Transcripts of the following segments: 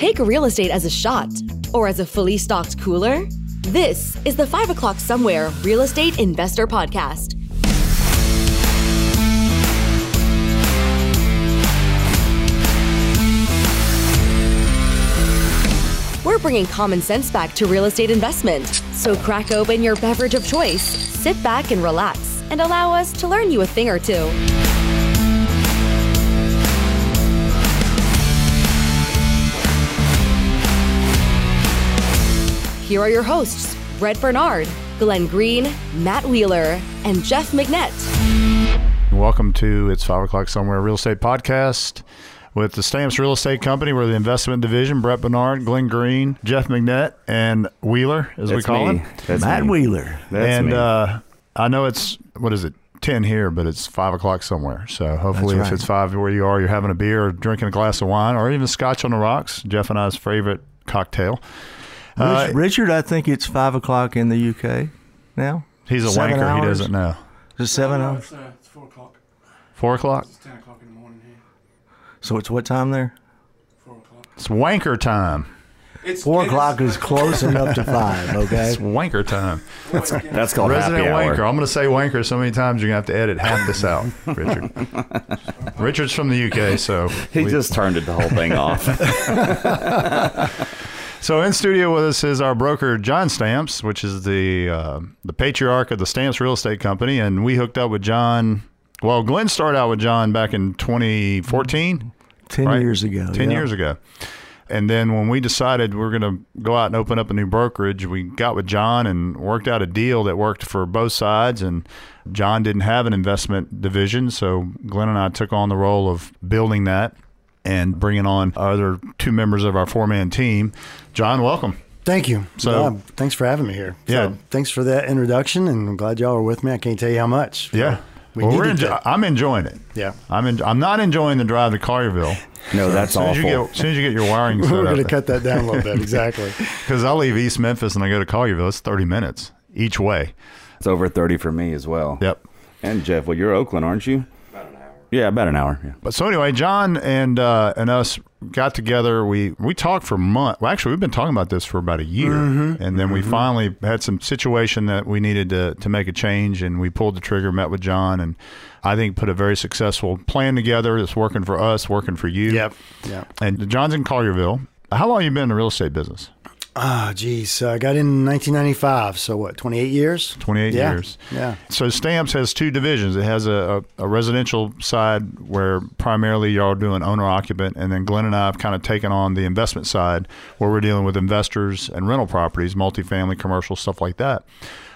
Take real estate as a shot or as a fully stocked cooler? This is the 5 o'clock somewhere real estate investor podcast. We're bringing common sense back to real estate investment. So crack open your beverage of choice, sit back and relax, and allow us to learn you a thing or two. Here are your hosts, Brett Bernard, Glenn Green, Matt Wheeler, and Jeff McNett. Welcome to It's Five O'Clock Somewhere Real Estate Podcast with the Stamps Real Estate Company. We're the investment division. Brett Bernard, Glenn Green, Jeff McNett, and Wheeler, as we call me. him. That's Matt me. Wheeler. That's and me. uh, I know it's what is it, ten here, but it's five o'clock somewhere. So hopefully, That's if it's five where you are, you're having a beer or drinking a glass of wine or even scotch on the rocks. Jeff and I's favorite cocktail. Uh, Rich- Richard, I think it's five o'clock in the UK now. he's a seven wanker. He doesn't know. Is it seven No, hours? It's, uh, it's four o'clock. Four o'clock. It's ten o'clock in the morning here. So it's what time there? Four o'clock. It's wanker time. It's Four o'clock is close enough to five. Okay. It's wanker time. That's, That's called Resident happy hour. wanker. I'm going to say wanker so many times you're going to have to edit half this out, Richard. Richard's from the UK, so He we- just turned it the whole thing off. So in studio with us is our broker John Stamps, which is the uh, the patriarch of the Stamps Real Estate Company, and we hooked up with John. Well, Glenn started out with John back in 2014. Ten right? years ago. 10 yeah. years ago. And then when we decided we are going to go out and open up a new brokerage, we got with John and worked out a deal that worked for both sides. And John didn't have an investment division, so Glenn and I took on the role of building that and bringing on our other two members of our four man team. John, welcome. Thank you. So- thanks for having me here. Yeah. So, thanks for that introduction, and I'm glad y'all are with me. I can't tell you how much. Yeah. We well, we're enjo- I'm enjoying it. Yeah. I'm en- I'm not enjoying the drive to Collierville. No, that's As soon as, you awful. get, as soon as you get your wiring set We're going to cut that down a little bit. Exactly. because I leave East Memphis and I go to Collierville. It's 30 minutes each way. It's over 30 for me as well. Yep. And Jeff, well, you're Oakland, aren't you? About an hour. Yeah, about an hour. Yeah. But so anyway, John and uh, and us got together. We we talked for months. Well, actually, we've been talking about this for about a year, and then we finally had some situation that we needed to to make a change, and we pulled the trigger, met with John, and I think put a very successful plan together. That's working for us, working for you. yep. Yep. And John's in Collierville. How long you been in the real estate business? Ah, geez. I got in 1995. So what? 28 years. 28 Yeah. years. Yeah. So Stamps has two divisions. It has a, a, a residential side where primarily y'all are doing owner occupant, and then Glenn and I have kind of taken on the investment side where we're dealing with investors and rental properties, multifamily, commercial, stuff like that.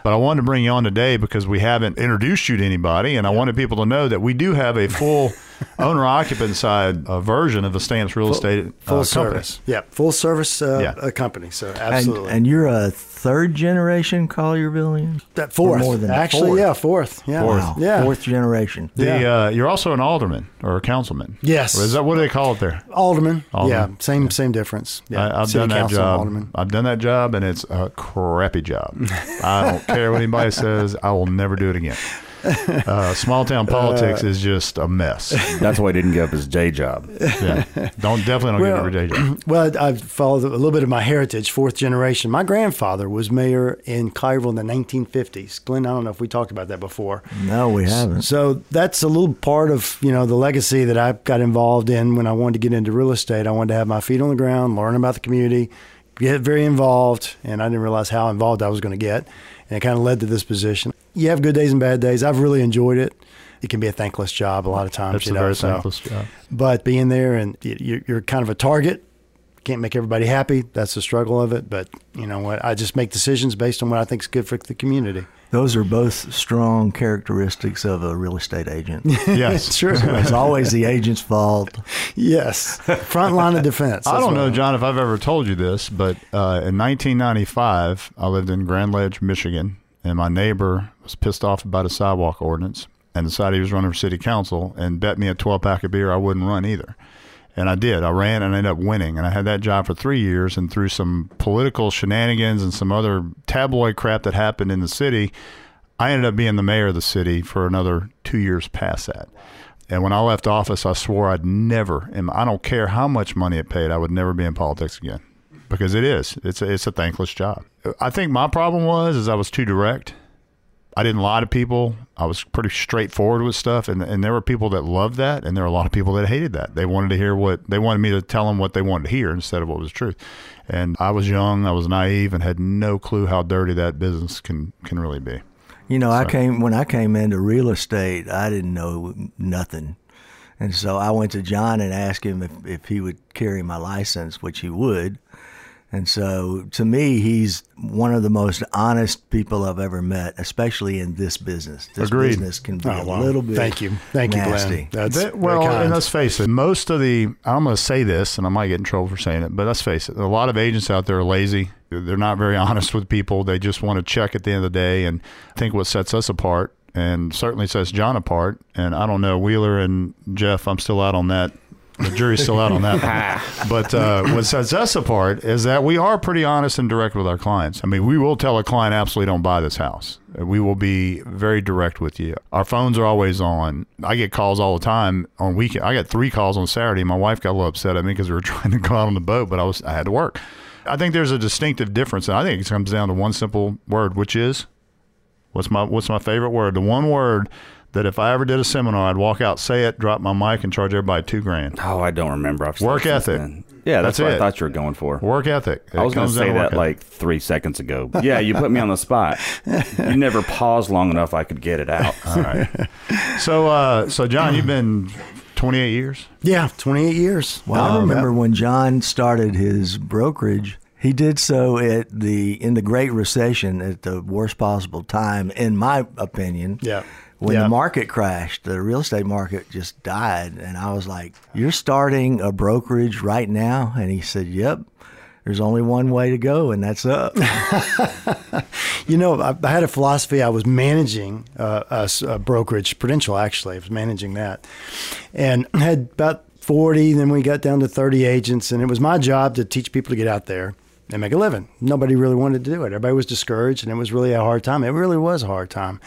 But I wanted to bring you on today because we haven't introduced you to anybody, and I wanted people to know that we do have a full owner occupant side uh, version of the Stamps Real Estate uh, Full company. service. Yeah. Full service uh, Yeah. company. So And, absolutely. and you're a third generation Colliervillian? that fourth. more than Actually, fourth. yeah, fourth. Yeah. Wow. Yeah. Fourth generation. The, Yeah. uh, you're also an alderman or a councilman. Yes. Or is that what do they call it there? Alderman. Alderman. Yeah. Same same difference. Yeah. I, I've City done that job. Alderman. I've done that job, and it's a crappy job. I don't care what anybody says. I will never do it again. Uh, small town politics is just a mess. That's why he didn't give up his day job. Yeah, don't definitely don't Well, give up your day job. Well, I've followed a little bit of my heritage, fourth generation. My grandfather was mayor in Collierville in the 1950s. Glenn, I don't know if we talked about that before. No, we haven't. So that's a little part of you know the legacy that I got involved in when I wanted to get into real estate. I wanted to have my feet on the ground, learn about the community, get very involved, and I didn't realize how involved I was going to get, and it kind of led to this position. You have good days and bad days. I've really enjoyed it. It can be a thankless job a lot of times. That's you a know, very so- thankless job. But being there and you're kind of a target. Can't make everybody happy. That's the struggle of it. But you know what? I just make decisions based on what I think is good for the community. Those are both strong characteristics of a real estate agent. Yes, Sure. it's always the agent's fault. yes. Front line of defense. I don't know, I- John, if I've ever told you this, but uh, in 1995, I lived in Grand Ledge, Michigan, and my neighbor was pissed off about a sidewalk ordinance and decided he was running for city council and bet me a 12 pack of beer I wouldn't run either. And I did. I ran and I ended up winning. And I had that job for three years. And through some political shenanigans and some other tabloid crap that happened in the city, I ended up being the mayor of the city for another two years past that. And when I left office, I swore I'd never, and I don't care how much money it paid, I would never be in politics again because it is. It's a, it's a thankless job. I think my problem was is I was too direct. I didn't lie to people. I was pretty straightforward with stuff, and and there were people that loved that, and there were a lot of people that hated that. They wanted to hear what they wanted me to tell them what they wanted to hear instead of what was truth. And I was young, I was naive, and had no clue how dirty that business can can really be. You know, I came when I came into real estate, I didn't know nothing. And so I went to John and asked him if, if he would carry my license, which he would. And so to me, he's one of the most honest people I've ever met, especially in this business. This Agreed. business can be Oh, a wow. little bit Thank you. Thank you, nasty. Glenn. That's That- well, and let's face it, most of the I'm going to say this, and I might get in trouble for saying it, but let's face it, a lot of agents out there are lazy. They're not very honest with people. They just want to check at the end of the day. And I think what sets us apart, and certainly sets John apart, and I don't know Wheeler and Jeff, I'm still out on that. The jury's still out on that. but uh, what sets us apart is that we are pretty honest and direct with our clients. I mean, we will tell a client absolutely don't buy this house. We will be very direct with you. Our phones are always on. I get calls all the time on weekend. I got three calls on Saturday. My wife got a little upset at me because we were trying to go out on the boat, but I was I had to work. I think there's a distinctive difference, and I think it comes down to one simple word, which is what's my what's my favorite word? The one word that if I ever did a seminar, I'd walk out, say it, drop my mic, and charge everybody two grand. Oh, I don't remember. I've Work ethic. then. Yeah, that's, That's what it. I thought you were going for. Work ethic. I was going to say that ethic. like three seconds ago. Yeah, you put me on the spot. You never paused long enough. I could get it out. All right. So, uh, so John, you've been 28 years. yeah, 28 years. Well, I remember when John started his brokerage, he did so at the in the Great Recession at the worst possible time, in my opinion. Yeah. When Yeah. the market crashed, the real estate market just died, and I was like, "You're starting a brokerage right now?" And he said, "Yep." There's only one way to go, and that's up. You know, I, I had a philosophy. I was managing uh, a, a brokerage, Prudential actually. I was managing that, and had about forty. Then we got down to thirty agents, and it was my job to teach people to get out there and make a living. Nobody really wanted to do it. Everybody was discouraged, and it was really a hard time. It really was a hard time,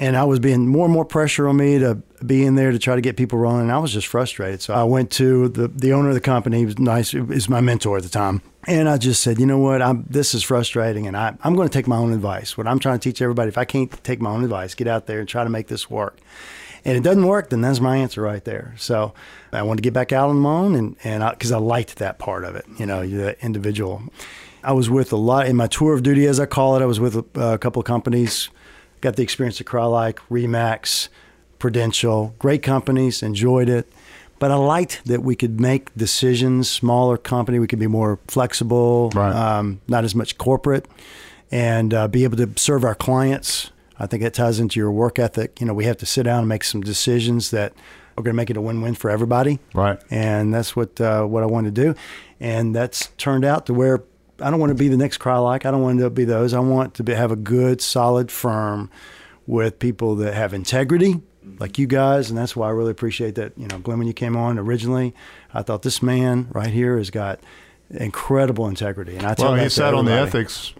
and I was being more and more pressure on me to be in there to try to get people rolling. And I was just frustrated. So I went to the the owner of the company. He was nice. He was my mentor at the time. And I just said, you know what, I'm, this is frustrating, and I, I'm going to take my own advice. What I'm trying to teach everybody, if I can't take my own advice, get out there and try to make this work. And it doesn't work, then that's my answer right there. So I wanted to get back out on my own, and and because I, liked that part of it, you know, the individual. I was with a lot in my tour of duty, as I call it. I was with a, a couple of companies, got the experience at Crye-Leike, Remax, Prudential, great companies, enjoyed it. But I liked that we could make decisions, smaller company, we could be more flexible, Right. um, not as much corporate, and uh, be able to serve our clients. I think that ties into your work ethic. You know, we have to sit down and make some decisions that are going to make it a win-win for everybody. Right. And that's what uh, what I want to do, and that's turned out to where I don't want to be the next Crye-Leike. I don't want to be those. I want to be, have a good, solid firm with people that have integrity, like you guys, and that's why I really appreciate that. You know, Glenn, when you came on originally, I thought this man right here has got incredible integrity, and I tell Well, that he sat on the everybody. ethics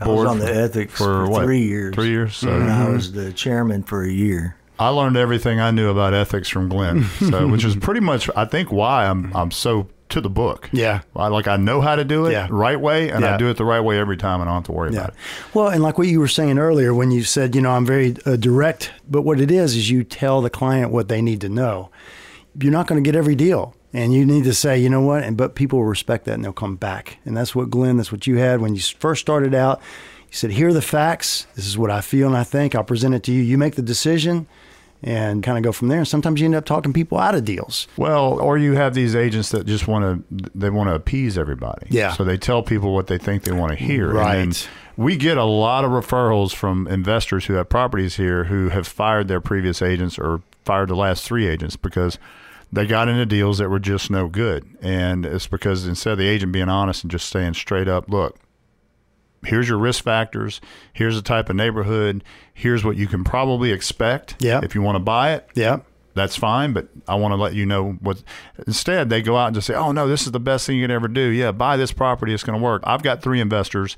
I board was on the for- ethics for for, what? three years. Three years. So and I mm-hmm. was the chairman for a year. I learned everything I knew about ethics from Glenn, so which is pretty much I think why I'm I'm so to the book. Yeah. I, like I know how to do it Yeah. right way, and I do it the right way every time, and I don't have to worry Yeah. about it. Well, and like what you were saying earlier, when you said, you know, I'm very uh, direct, but what it is is you tell the client what they need to know. You're not going to get every deal, and you need to say, you know what, and but people will respect that and they'll come back, and that's what Glenn, that's what you had when you first started out. You said, here are the facts. This is what I feel and I think. I'll present it to you. You make the decision. And kind of go from there. And sometimes you end up talking people out of deals. Well, or you have these agents that just want to they want to appease everybody. Yeah. So they tell people what they think they want to hear. Right. And we get a lot of referrals from investors who have properties here who have fired their previous agents or fired the last three agents because they got into deals that were just no good. And it's because instead of the agent being honest and just saying straight up, look, here's your risk factors, here's the type of neighborhood, here's what you can probably expect Yeah. if you want to buy it Yeah. that's fine, but I want to let you know what. Instead, they go out and just say, "Oh no, this is the best thing you could ever do. Yeah, buy this property; it's going to work." I've got three investors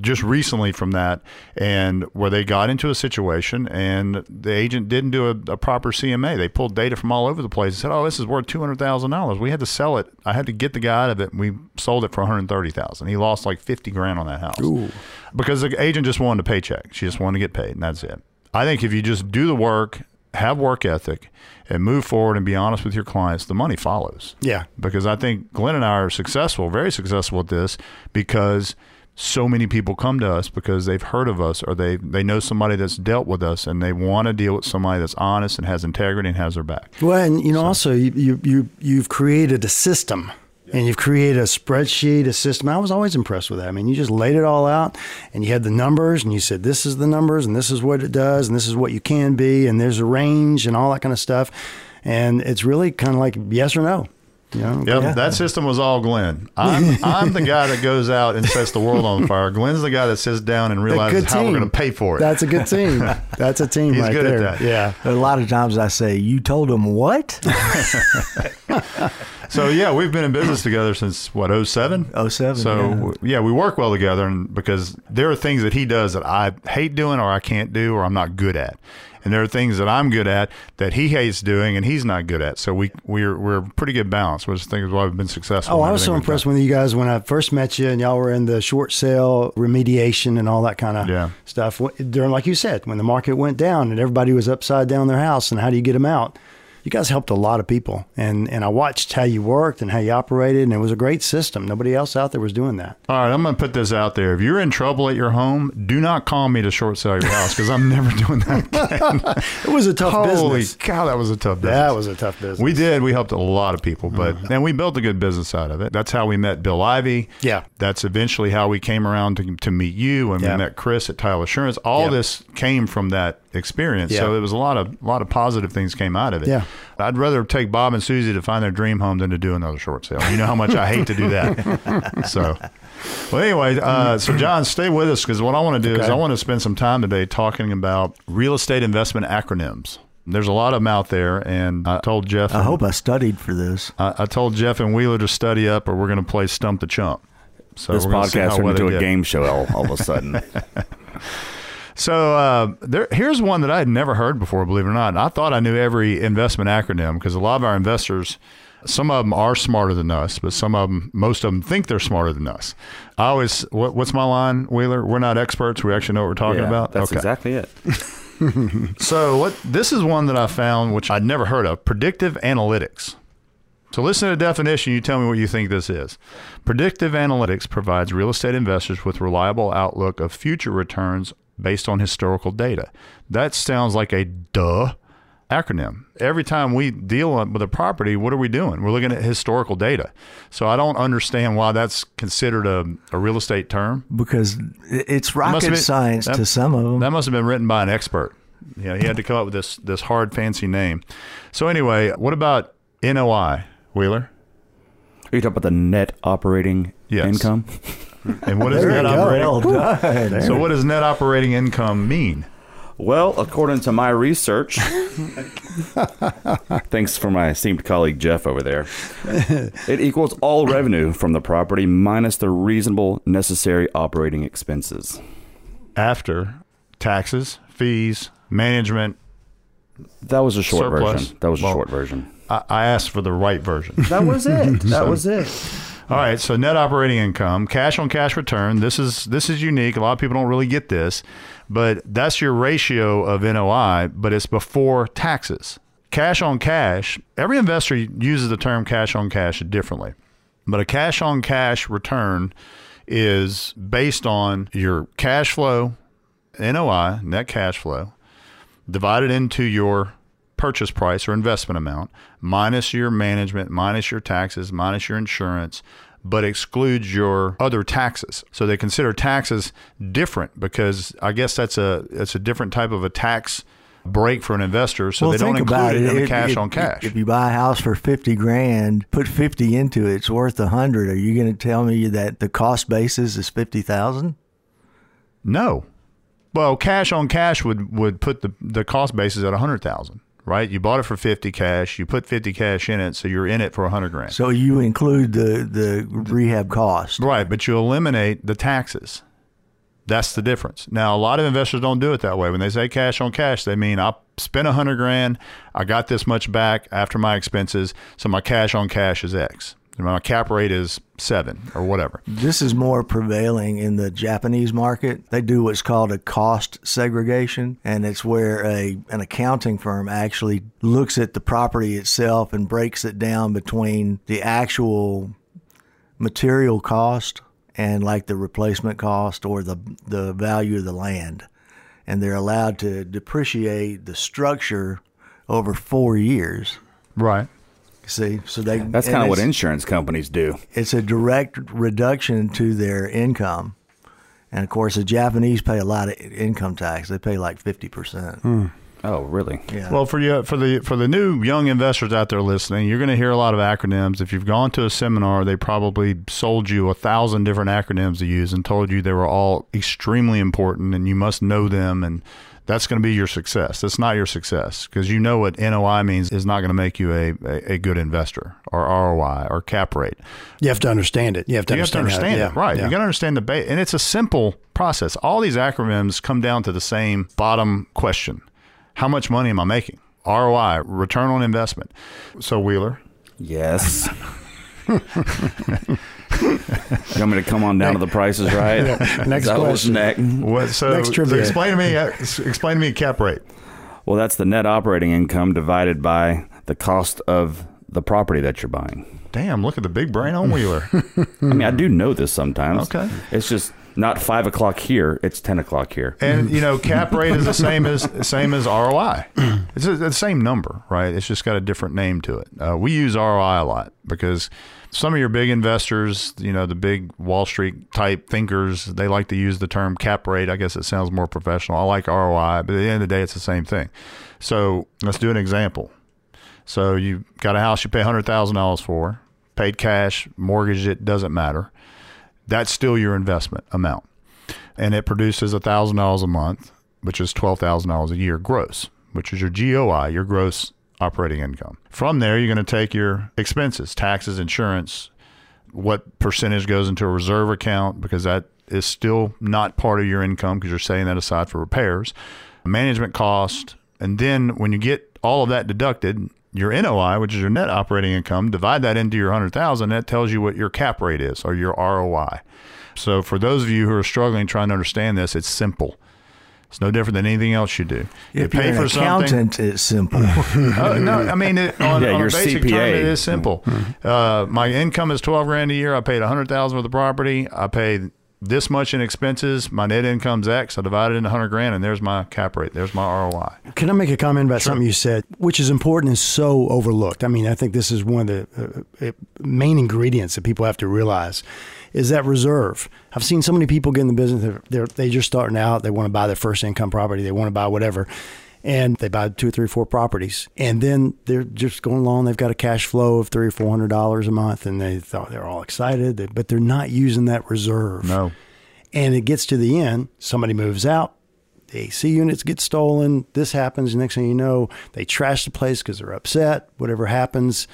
just recently from that, and where they got into a situation and the agent didn't do a, a proper CMA. They pulled data from all over the place and said, "Oh, this is worth two hundred thousand dollars." We had to sell it. I had to get the guy out of it. and We sold it for one hundred thirty thousand. He lost like fifty grand on that house because the agent just wanted a paycheck. She just wanted to get paid, and that's it. I think if you just do the work, have work ethic, and move forward and be honest with your clients, the money follows Yeah. because I think Glenn and I are successful, very successful at this because so many people come to us because they've heard of us or they, they know somebody that's dealt with us and they want to deal with somebody that's honest and has integrity and has their back. Well, and you know, also you, you you you've created a system. And you've created a spreadsheet, a system. I was always impressed with that. I mean, you just laid it all out, and you had the numbers, and you said, "This is the numbers, and this is what it does, and this is what you can be, and there's a range, and all that kind of stuff." And it's really kind of like yes or no. You know? Yep, Yeah. that system was all Glenn. I'm I'm the guy that goes out and sets the world on fire. Glenn's the guy that sits down and realizes good how we're going to pay for it. That's a good team. That's a team He's right good at there. that. Yeah. A lot of times I say, "You told him what?" So yeah, we've been in business together since what 07? 07, So yeah. yeah, we work well together, and because there are things that he does that I hate doing, or I can't do, or I'm not good at, and there are things that I'm good at that he hates doing, and he's not good at. So we we're we're pretty good balance, which I think is why we've been successful. Oh, I was so impressed done. with you guys when I first met you, and y'all were in the short sale remediation and all that kind of Yeah. stuff. During, like you said, when the market went down and everybody was upside down their house, and how do you get them out? You guys helped a lot of people, and and I watched how you worked and how you operated, and it was a great system. Nobody else out there was doing that. All right, I'm going to put this out there. If you're in trouble at your home, do not call me to short sell your house because I'm never doing that again. It was a tough Holy business. cow, that was a tough business. That was a tough business. We did. We helped a lot of people, but mm-hmm. and we built a good business out of it. That's how we met Bill Ivy. Yeah. That's eventually how we came around to, to meet you and Yeah. we met Chris at Tile Assurance. All Yeah. this came from that experience. So it was a lot of a lot of positive things came out of it. Yeah. I'd rather take Bob and Susie to find their dream home than to do another short sale. You know how much I hate to do that. so well, anyway, uh, so John, stay with us because what I want to do is I want to spend some time today talking about real estate investment acronyms. There's a lot of them out there, and I told Jeff. I and- hope I studied for this. I, I told Jeff and Wheeler to study up, or we're going to play Stump the Chump. So This podcast turned into a game show all, all of a sudden. So uh, there, here's one that I had never heard before, believe it or not. I thought I knew every investment acronym because a lot of our investors, some of them are smarter than us, but some of them, most of them think they're smarter than us. I always, what, what's my line, Wheeler? We're not experts. We actually know what we're talking Yeah, about. That's exactly it. So what this is one that I found which I'd never heard of, predictive analytics. So listen to the definition, you tell me what you think this is. Predictive analytics provides real estate investors with reliable outlook of future returns based on historical data. That sounds like a duh acronym. Every time we deal with a property, what are we doing? We're looking at historical data. So I don't understand why that's considered a, a real estate term. because it's rocket have been- science that- to some of them. That must have been written by an expert. You know, he had to come up with this this hard fancy name. So anyway, what about NOI, Wheeler? Are you talking about the net operating Yes. income? And what is net operating? well. So what does net operating income mean? Well, according to my research, thanks for my esteemed colleague Jeff over there, it equals all revenue from the property minus the reasonable necessary operating expenses. After taxes, fees, management. That was a short Surplus. version. That was a Well- short version. I, I asked for the right version. That was it. That was it. All right, so net operating income, cash on cash return. This is this is unique. A lot of people don't really get this, but that's your ratio of NOI, but it's before taxes. Cash on cash. Every investor uses the term cash on cash differently, but a cash on cash return is based on your cash flow, NOI, net cash flow, divided into your purchase price or investment amount minus your management, minus your taxes, minus your insurance, but excludes your other taxes. So they consider taxes different because I guess that's a it's a different type of a tax break for an investor. So well, they don't include about it in the cash on cash. If you buy a house for fifty grand, put fifty into it, it's worth a hundred. Are you going to tell me that the cost basis is fifty thousand? No. Well, cash on cash would would put the the cost basis at a hundred thousand, right? You bought it for fifty cash, you put fifty cash in it, so you're in it for a hundred grand. So you include the the rehab cost. Right, but you eliminate the taxes. That's the difference. Now, a lot of investors don't do it that way. When they say cash on cash, they mean I spent a hundred grand, I got this much back after my expenses, so my cash on cash is X. And my cap rate is seven or whatever. This is more prevailing in the Japanese market. They do what's called a cost segregation, and it's where a an accounting firm actually looks at the property itself and breaks it down between the actual material cost and like the replacement cost or the the value of the land. And they're allowed to depreciate the structure over 4 years. Right. See, so they That's kind of what insurance companies do. it's a direct reduction to their income. And of course, the Japanese pay a lot of income tax. They pay like 50%. Oh, really? Yeah. Well, for you, for the for the new young investors out there listening, you're going to hear a lot of acronyms. If you've gone to a seminar, they probably sold you a thousand different acronyms to use and told you they were all extremely important and you must know them. And that's going to be your success. That's not your success because you know what NOI means is not going to make you a, a, a good investor or ROI or cap rate. You have to understand it. You have to You have to understand, understand it, yeah, right? yeah. You got to understand the base, and it's a simple process. All these acronyms come down to the same bottom question: How much money am I making? ROI, return on investment. So Wheeler, Yes. you want me to come on down to the prices, right? Next that question. next? what? So, Next so trivia. explain to me. uh, Explain to me cap rate. Well, that's the net operating income divided by the cost of the property that you're buying. Damn! Look at the big brain on Wheeler. I mean, I do know this sometimes. Okay. It's just not five o'clock here; it's ten o'clock here. and you know, cap rate is the same as same as ROI. It's a- the same number, right? It's just got a different name to it. Uh, we use ROI a lot because some of your big investors, you know, the big Wall Street type thinkers, they like to use the term cap rate. I guess it sounds more professional. I like ROI, but at the end of the day, it's the same thing. So let's do an example. So you got a house you pay hundred thousand dollars for, paid cash, mortgage it doesn't matter. That's still your investment amount, and it produces thousand dollars a month, which is twelve thousand dollars a year gross, which is your GOI, your gross operating income. From there, you're going to take your expenses, taxes, insurance, what percentage goes into a reserve account because that is still not part of your income because you're setting that aside for repairs, management cost, and then when you get all of that deducted, your NOI, which is your net operating income, divide that into your 100,000, that tells you what your cap rate is or your ROI. So for those of you who are struggling trying to understand this, it's simple. It's no different than anything else you do. You if you're an accountant, it's simple. uh, no, I mean, it, on, Yeah, on your a basic CPA. term, it is simple. Uh, my income is twelve grand a year. I paid a hundred thousand for the property. I paid this much in expenses. My net income's X. I divide it into hundred grand, and there's my cap rate. There's my ROI. Can I make a comment about something you said, which is important and so overlooked? I mean, I think this is one of the uh, uh, main ingredients that people have to realize is that reserve. I've seen so many people get in the business. They're, they're they're just starting out. They want to buy their first income property. They want to buy whatever. And they buy two, three, four properties, and then they're just going along. They've got a cash flow of three or four hundred dollars a month, and they thought they're all excited, but they're not using that reserve. No, And it gets to the end, somebody moves out, the AC units get stolen, this happens. Next thing you know, they trash the place because they're upset, whatever happens.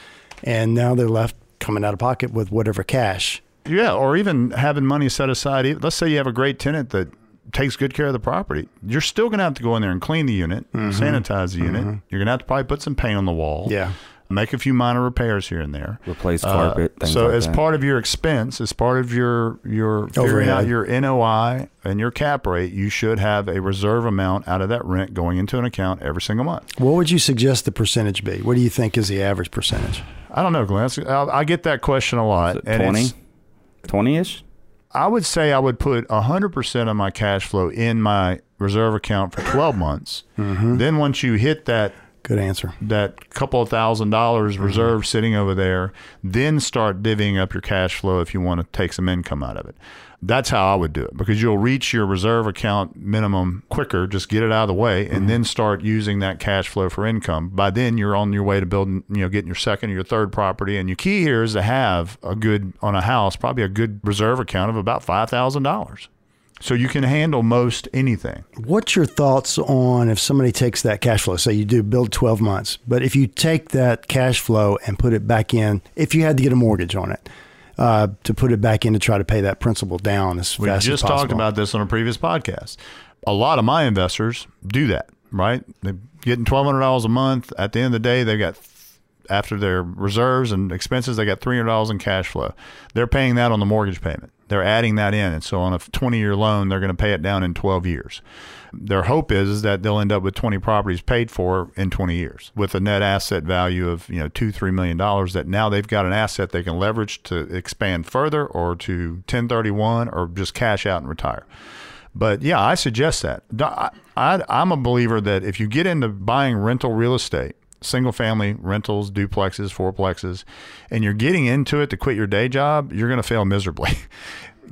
And now they're left coming out of pocket with whatever cash. yeah, or even having money set aside. Let's say you have a great tenant that takes good care of the property. You're still going to have to go in there and clean the unit, sanitize the unit. You're going to have to probably put some paint on the wall. Yeah. make a few minor repairs here and there. Replace Uh, carpet, things so like as that. part of your expense, as part of your your figuring out your NOI and your cap rate, you should have a reserve amount out of that rent going into an account every single month. What would you suggest the percentage be? What do you think is the average percentage? I don't know, Glenn. I, I get that question a lot. and 20? 20-ish? I would say I would put 100% of my cash flow in my reserve account for 12 months. Mm-hmm. Then once you hit that Good answer. that couple of thousand dollars mm-hmm. reserve sitting over there, then start divvying up your cash flow if you want to take some income out of it. That's how I would do it because you'll reach your reserve account minimum quicker. Just get it out of the way and mm-hmm. then start using that cash flow for income. By then, you're on your way to building, you know, getting your second or your third property. And your key here is to have a good, on a house, probably a good reserve account of about $5,000. So you can handle most anything. What's your thoughts on if somebody takes that cash flow? Say you do build 12 months, but if you take that cash flow and put it back in, if you had to get a mortgage on it, uh, to put it back in to try to pay that principal down as We fast just as possible. We just talked about this on a previous podcast. A lot of my investors do that, right? They're getting twelve hundred dollars a month. At the end of the day, they've got after their reserves and expenses, they got three hundred dollars in cash flow. They're paying that on the mortgage payment. They're adding that in, and so on a twenty-year loan, they're going to pay it down in twelve years. Their hope is, is that they'll end up with twenty properties paid for in twenty years, with a net asset value of you know two, three million dollars. That now they've got an asset they can leverage to expand further, or to ten thirty-one, or just cash out and retire. But yeah, I suggest that. I, I, I'm a believer that if you get into buying rental real estate, single family rentals, duplexes, fourplexes, and you're getting into it to quit your day job, you're going to fail miserably.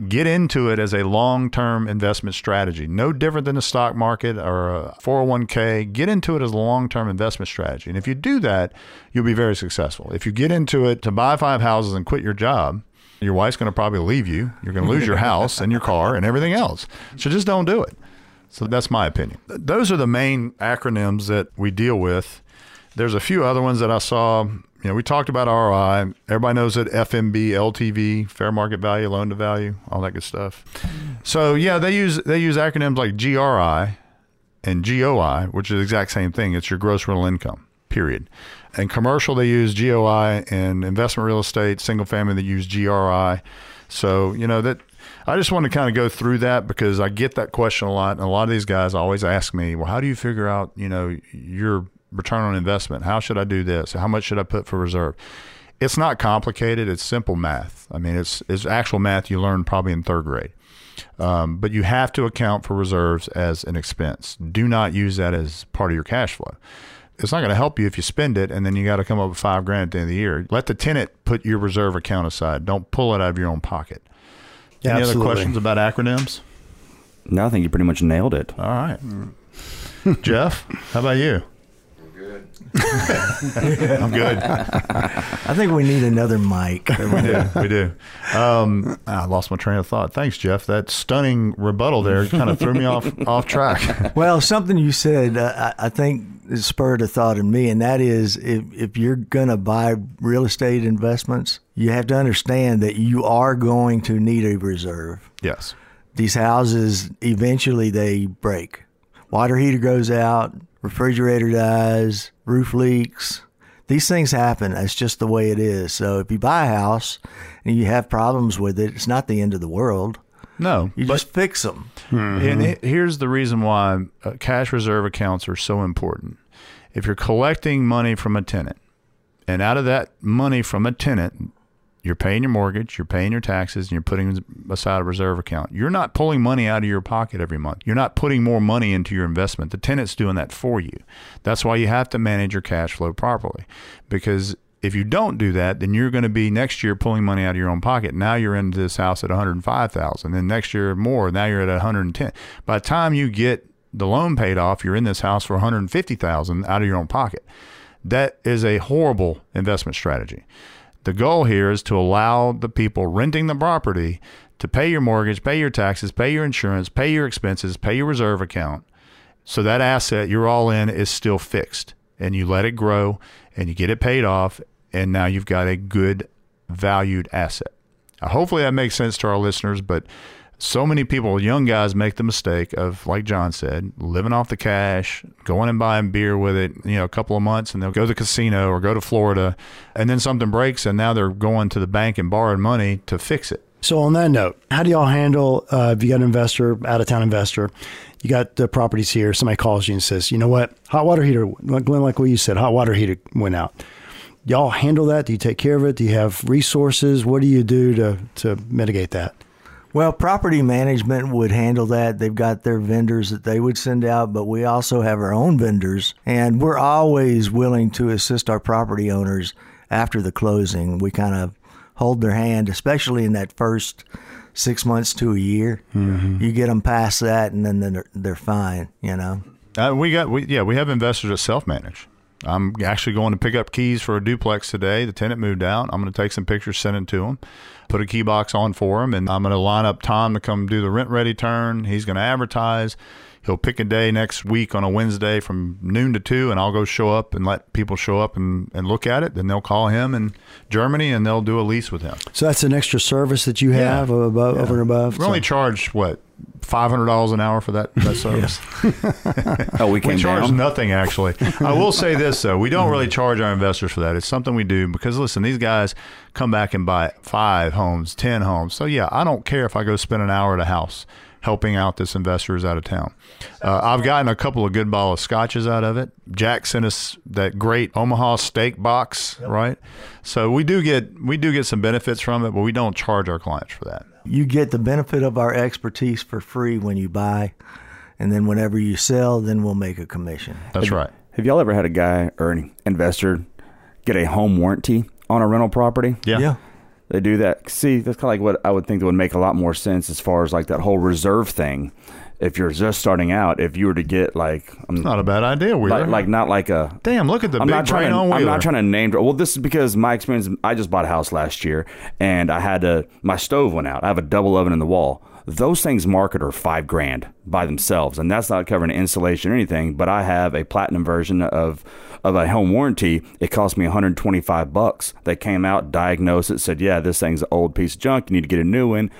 get into it as a long term investment strategy. No different than the stock market or a 401k. Get into it as a long term investment strategy. And if you do that, you'll be very successful. If you get into it to buy five houses and quit your job, your wife's going to probably leave you. You're going to lose your house and your car and everything else. So just don't do it. So that's my opinion. Those are the main acronyms that we deal with. There's a few other ones that I saw. You know, we talked about ROI. Everybody knows it. FMV, LTV, fair market value, loan to value, all that good stuff. So yeah, they use they use acronyms like GRI and GOI, which is the exact same thing. It's your gross rental income. Period. And commercial, they use GOI, and investment real estate, single family, they use GRI. So you know that I just want to kind of go through that because I get that question a lot, and a lot of these guys always ask me, "Well, how do you figure out, you know, your return on investment? How should I do this? How much should I put for reserve?" It's not complicated. It's simple math. I mean, it's it's actual math you learn probably in third grade. Um, but you have to account for reserves as an expense. Do not use that as part of your cash flow. It's not going to help you if you spend it and then you got to come up with five grand at the end of the year. Let the tenant put your reserve account aside. Don't pull it out of your own pocket. Yeah, Any absolutely. other questions about acronyms? No, I think you pretty much nailed it. All right. Jeff, how about you? I'm good. I think we need another mic. we do. We do. Um, I lost my train of thought. Thanks, Jeff. That stunning rebuttal there kind of threw me off off track. Well, something you said, uh, I I think spurred a thought in me, and that is if, if you're going to buy real estate investments, you have to understand that you are going to need a reserve. yes. These houses, eventually they break. Water heater goes out, refrigerator dies, roof leaks. These things happen. That's just the way it is. So if you buy a house and you have problems with it, it's not the end of the world. No. You just fix them. And he- here's the reason why uh, cash reserve accounts are so important. If you're collecting money from a tenant, and out of that money from a tenant, you're paying your mortgage, you're paying your taxes, and you're putting aside a reserve account. You're not pulling money out of your pocket every month. You're not putting more money into your investment. The tenant's doing that for you. That's why you have to manage your cash flow properly. Because if you don't do that, then you're going to be next year pulling money out of your own pocket. Now you're into this house at 105,000. Then next year more. Now you're at 110. By the time you get the loan paid off, you're in this house for 150,000 out of your own pocket. That is a horrible investment strategy. The goal here is to allow the people renting the property to pay your mortgage, pay your taxes, pay your insurance, pay your expenses, pay your reserve account. So that asset you're all in is still fixed and you let it grow and you get it paid off and now you've got a good valued asset. Now, hopefully that makes sense to our listeners, but so many people, young guys, make the mistake of, like John said, living off the cash, going and buying beer with it, you know, a couple of months, and they'll go to the casino or go to Florida, and then something breaks, and now they're going to the bank and borrowing money to fix it. So on that note, how do y'all handle uh, if you got an investor, out of town investor, you got the properties here, somebody calls you and says, you know what, hot water heater, Glenn, like what you said, hot water heater went out. Y'all handle that? Do you take care of it? Do you have resources? What do you do to, to mitigate that? Well, property management would handle that. They've got their vendors that they would send out, but we also have our own vendors, and we're always willing to assist our property owners after the closing. We kind of hold their hand, especially in that first six months to a year. You get them past that, and then they're, they're fine, you know? Uh, we got, we, yeah, we have investors that self manage. I'm actually going to pick up keys for a duplex today. The tenant moved out. I'm going to take some pictures, send it to him, put a key box on for him, and I'm going to line up Tom to come do the rent ready turn. He's going to advertise. He'll pick a day next week on a Wednesday from noon to two, and I'll go show up and let people show up and, and look at it. Then they'll call him in Germany and they'll do a lease with him. So that's an extra service that you Yeah. have above, Yeah. over and above. We only So- charge what five hundred dollars an hour for that, that service. Oh, we came We charge down. nothing actually. I will say this though, we don't really charge our investors for that. It's something we do because listen, these guys come back and buy five homes, ten homes. So yeah, I don't care if I go spend an hour at a house helping out this investor who's out of town. Uh, I've gotten a couple of good bottle of scotches out of it. Jack sent us that great Omaha steak box, right? So we do get we do get some benefits from it, but we don't charge our clients for that. You get the benefit of our expertise for free when you buy, and then whenever you sell, then we'll make a commission. That's right. Have y'all ever had a guy or an investor get a home warranty on a rental property? Yeah. yeah. They do that. See, that's kind of like what I would think that would make a lot more sense as far as like that whole reserve thing. If you're just starting out, if you were to get like, um, Not a bad idea, Wheeler. like, like not like a Damn, look at the I'm big not trying. To, I'm not trying to name. Well, this is because my experience. I just bought a house last year, and I had to. My stove went out. I have a double oven in the wall. Those things market are five grand by themselves, and that's not covering insulation or anything. But I have a platinum version of of a home warranty. It cost me 125 bucks. They came out, diagnosed it, said, "Yeah, this thing's an old piece of junk. You need to get a new one."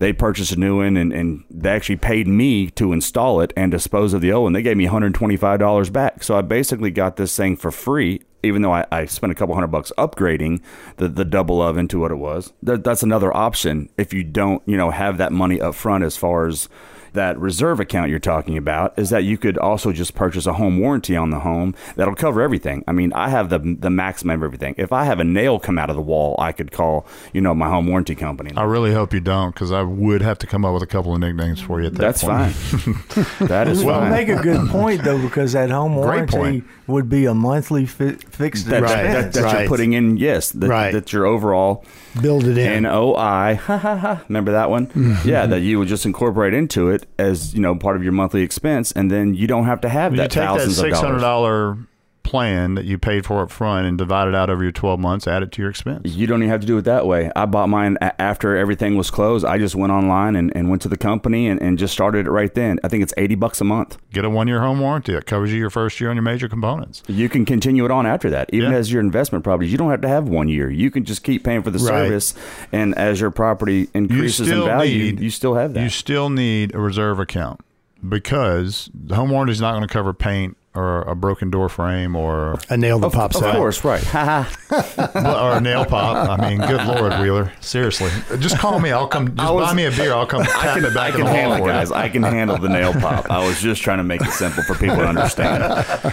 They purchased a new one and, and they actually paid me to install it and dispose of the old one. They gave me $125 back. So I basically got this thing for free, even though I, I spent a couple hundred bucks upgrading the, the double oven to what it was. That, that's another option if you don't, you know, have that money up front as far as that reserve account you're talking about is that you could also just purchase a home warranty on the home that'll cover everything. I mean, I have the the maximum of everything. If I have a nail come out of the wall, I could call, you know, my home warranty company. I really hope you don't, because I would have to come up with a couple of nicknames for you at that That's point. fine. that is Well, fine. make a good point though, because that home Great warranty point. would be a monthly fi- fixed that, expense. that, that Right. you're putting in, yes, that, Right. that's your overall Build it in. NOI. Ha ha ha. Remember that one? Mm-hmm. Yeah, that you would just incorporate into it as you know part of your monthly expense, and then you don't have to have You that take that thousands six of hundred dollars. dollar plan that you paid for up front and divide it out over your twelve months, add it to your expense. You don't even have to do it that way. I bought mine a- after everything was closed. I just went online and, and went to the company and, and just started it right then. I think it's 80 bucks a month. Get a one year home warranty. It covers you your first year on your major components. You can continue it on after that. Even Yeah. as your investment properties, you don't have to have one year. You can just keep paying for the Right. service. And as your property increases in value, need- you still have that. You still need a reserve account because the home warranty is not going to cover paint or a broken door frame or a nail that of, pops of out. course, right. Ha ha. or a nail pop. I mean, good lord, Wheeler. Seriously, just call me. I'll come. Just buy me a beer. I'll come. I can, back I in can the handle it, guys. I can handle the nail pop. I was just trying to make it simple for people to understand.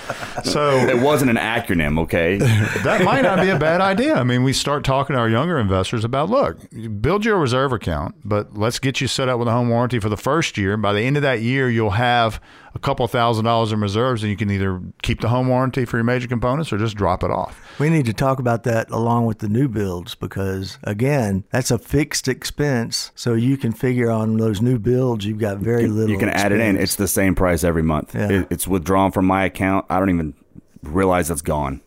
So It wasn't an acronym, okay? that might not be a bad idea. I mean, we start talking to our younger investors about look, build your reserve account, but let's get you set up with a home warranty for the first year. By the end of that year, you'll have a couple thousand dollars in reserves, and you can either keep the home warranty for your major components or just drop it off. We need to talk about that along with the new builds because again, that's a fixed expense. So you can figure on those new builds, you've got very little. You can add it in. It's the same price every month. Yeah. It, it's withdrawn from my account. I don't even realize it's gone.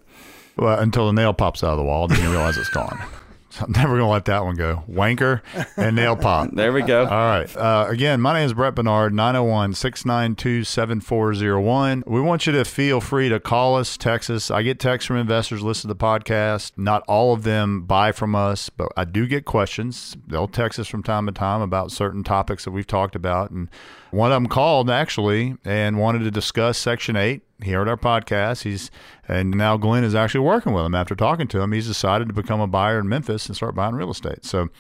Well, until the nail pops out of the wall, then you realize it's gone. So I'm never going to let that one go. Wanker and nail pop. There we go. All right. Uh, again, my name is Brett Bernard, 901 692 7401. We want you to feel free to call us, text us. I get texts from investors, listen to the podcast. Not all of them buy from us, but I do get questions. They'll text us from time to time about certain topics that we've talked about. And one of them called actually and wanted to discuss Section 8 he heard our podcast. He's and now Glenn is actually working with him. After talking to him, he's decided to become a buyer in Memphis and start buying real estate. So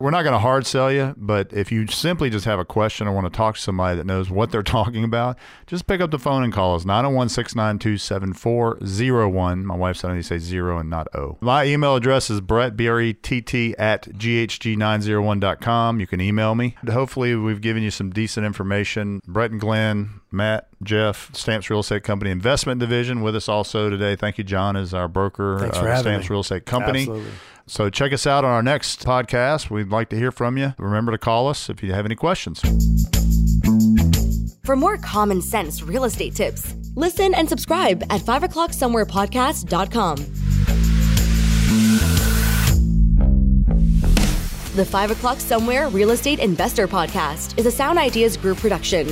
we're not going to hard sell you, but if you simply just have a question or want to talk to somebody that knows what they're talking about, just pick up the phone and call us 901-692-7401. My wife said I need to say zero and not O. My email address is Brett B R E T T at GHG901.com. You can email me. Hopefully we've given you some decent information. Brett and Glenn, Matt, Jeff, Stamps Real Estate Company Investment Division with us also today. Thank you, John, as our broker, Thanks uh, for having Stamps me. Real Estate Company. Absolutely. So check us out on our next podcast. We'd like to hear from you. Remember to call us if you have any questions. For more common sense real estate tips, listen and subscribe at 5 o'clock somewhere podcast.com. The 5 o'clock somewhere real estate investor podcast is a Sound Ideas Group production.